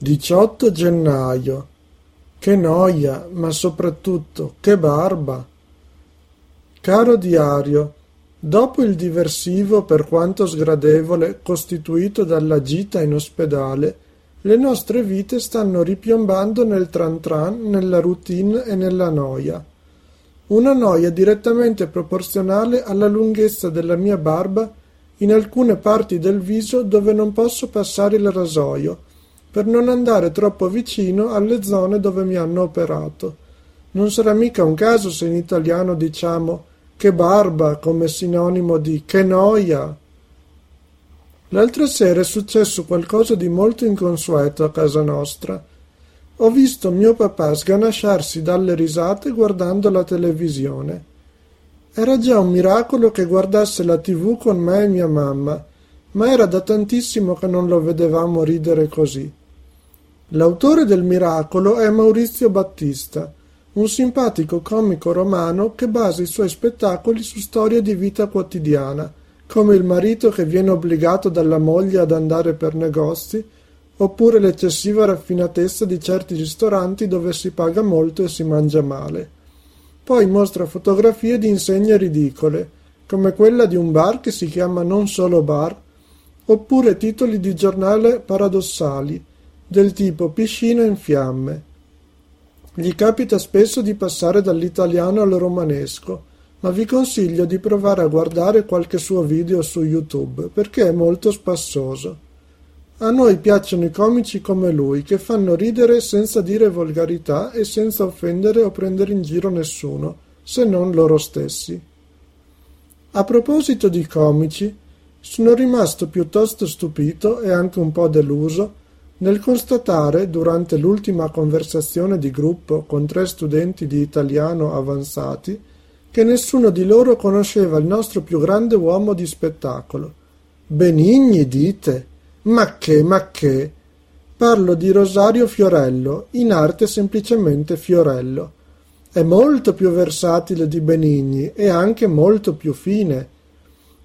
18 gennaio. Che noia, ma soprattutto che barba. Caro diario, dopo il diversivo, per quanto sgradevole, costituito dalla gita in ospedale, le nostre vite stanno ripiombando nel tran tran, nella routine e nella noia. Una noia direttamente proporzionale alla lunghezza della mia barba in alcune parti del viso dove non posso passare il rasoio per non andare troppo vicino alle zone dove mi hanno operato. Non sarà mica un caso se in italiano diciamo che barba come sinonimo di che noia. L'altra sera è successo qualcosa di molto inconsueto a casa nostra. Ho visto mio papà sganasciarsi dalle risate guardando la televisione. Era già un miracolo che guardasse la tv con me e mia mamma, ma era da tantissimo che non lo vedevamo ridere così. L'autore del miracolo è Maurizio Battista, un simpatico comico romano che basa i suoi spettacoli su storie di vita quotidiana, come il marito che viene obbligato dalla moglie ad andare per negozi, oppure l'eccessiva raffinatezza di certi ristoranti dove si paga molto e si mangia male. Poi mostra fotografie di insegne ridicole, come quella di un bar che si chiama Non solo bar, oppure titoli di giornale paradossali, del tipo piscina in fiamme. Gli capita spesso di passare dall'italiano al romanesco, ma vi consiglio di provare a guardare qualche suo video su YouTube perché è molto spassoso. A noi piacciono i comici come lui, che fanno ridere senza dire volgarità e senza offendere o prendere in giro nessuno, se non loro stessi. A proposito di comici, sono rimasto piuttosto stupito e anche un po' deluso nel constatare, durante l'ultima conversazione di gruppo con tre studenti di italiano avanzati, che nessuno di loro conosceva il nostro più grande uomo di spettacolo. Benigni, dite? Ma che, ma che? Parlo di Rosario Fiorello, in arte semplicemente Fiorello. È molto più versatile di Benigni e anche molto più fine.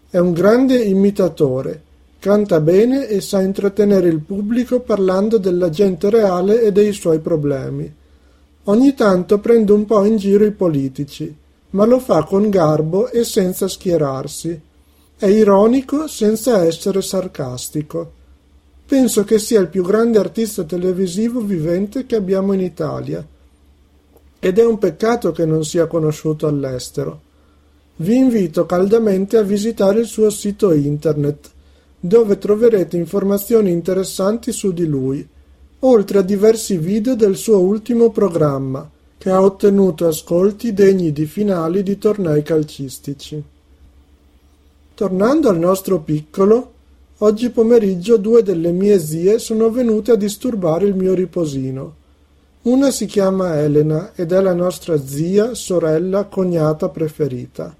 È un grande imitatore Canta bene e sa intrattenere il pubblico parlando della gente reale e dei suoi problemi. Ogni tanto prende un po' in giro i politici, ma lo fa con garbo e senza schierarsi. È ironico senza essere sarcastico. Penso che sia il più grande artista televisivo vivente che abbiamo in Italia. Ed è un peccato che non sia conosciuto all'estero. Vi invito caldamente a visitare il suo sito internet dove troverete informazioni interessanti su di lui, oltre a diversi video del suo ultimo programma, che ha ottenuto ascolti degni di finali di tornei calcistici. Tornando al nostro piccolo, oggi pomeriggio due delle mie zie sono venute a disturbare il mio riposino. Una si chiama Elena ed è la nostra zia, sorella, cognata preferita.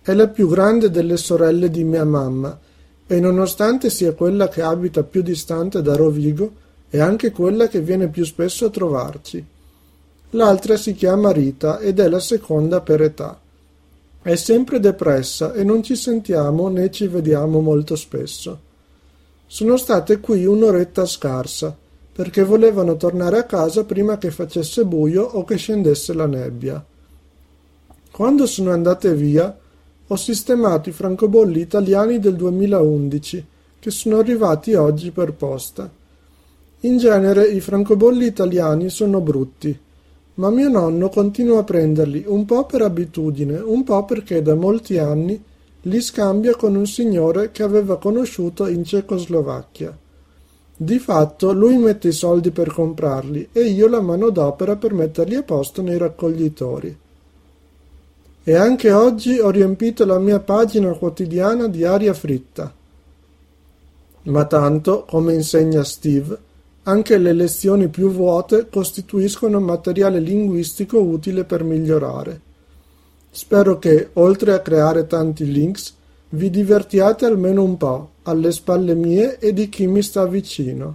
È la più grande delle sorelle di mia mamma e nonostante sia quella che abita più distante da Rovigo, è anche quella che viene più spesso a trovarci. L'altra si chiama Rita ed è la seconda per età. È sempre depressa e non ci sentiamo né ci vediamo molto spesso. Sono state qui un'oretta scarsa, perché volevano tornare a casa prima che facesse buio o che scendesse la nebbia. Quando sono andate via, ho sistemato i francobolli italiani del 2011, che sono arrivati oggi per posta. In genere i francobolli italiani sono brutti, ma mio nonno continua a prenderli un po' per abitudine, un po' perché da molti anni li scambia con un signore che aveva conosciuto in Cecoslovacchia. Di fatto lui mette i soldi per comprarli e io la manodopera per metterli a posto nei raccoglitori. E anche oggi ho riempito la mia pagina quotidiana di aria fritta. Ma tanto, come insegna Steve, anche le lezioni più vuote costituiscono materiale linguistico utile per migliorare. Spero che, oltre a creare tanti links, vi divertiate almeno un po', alle spalle mie e di chi mi sta vicino.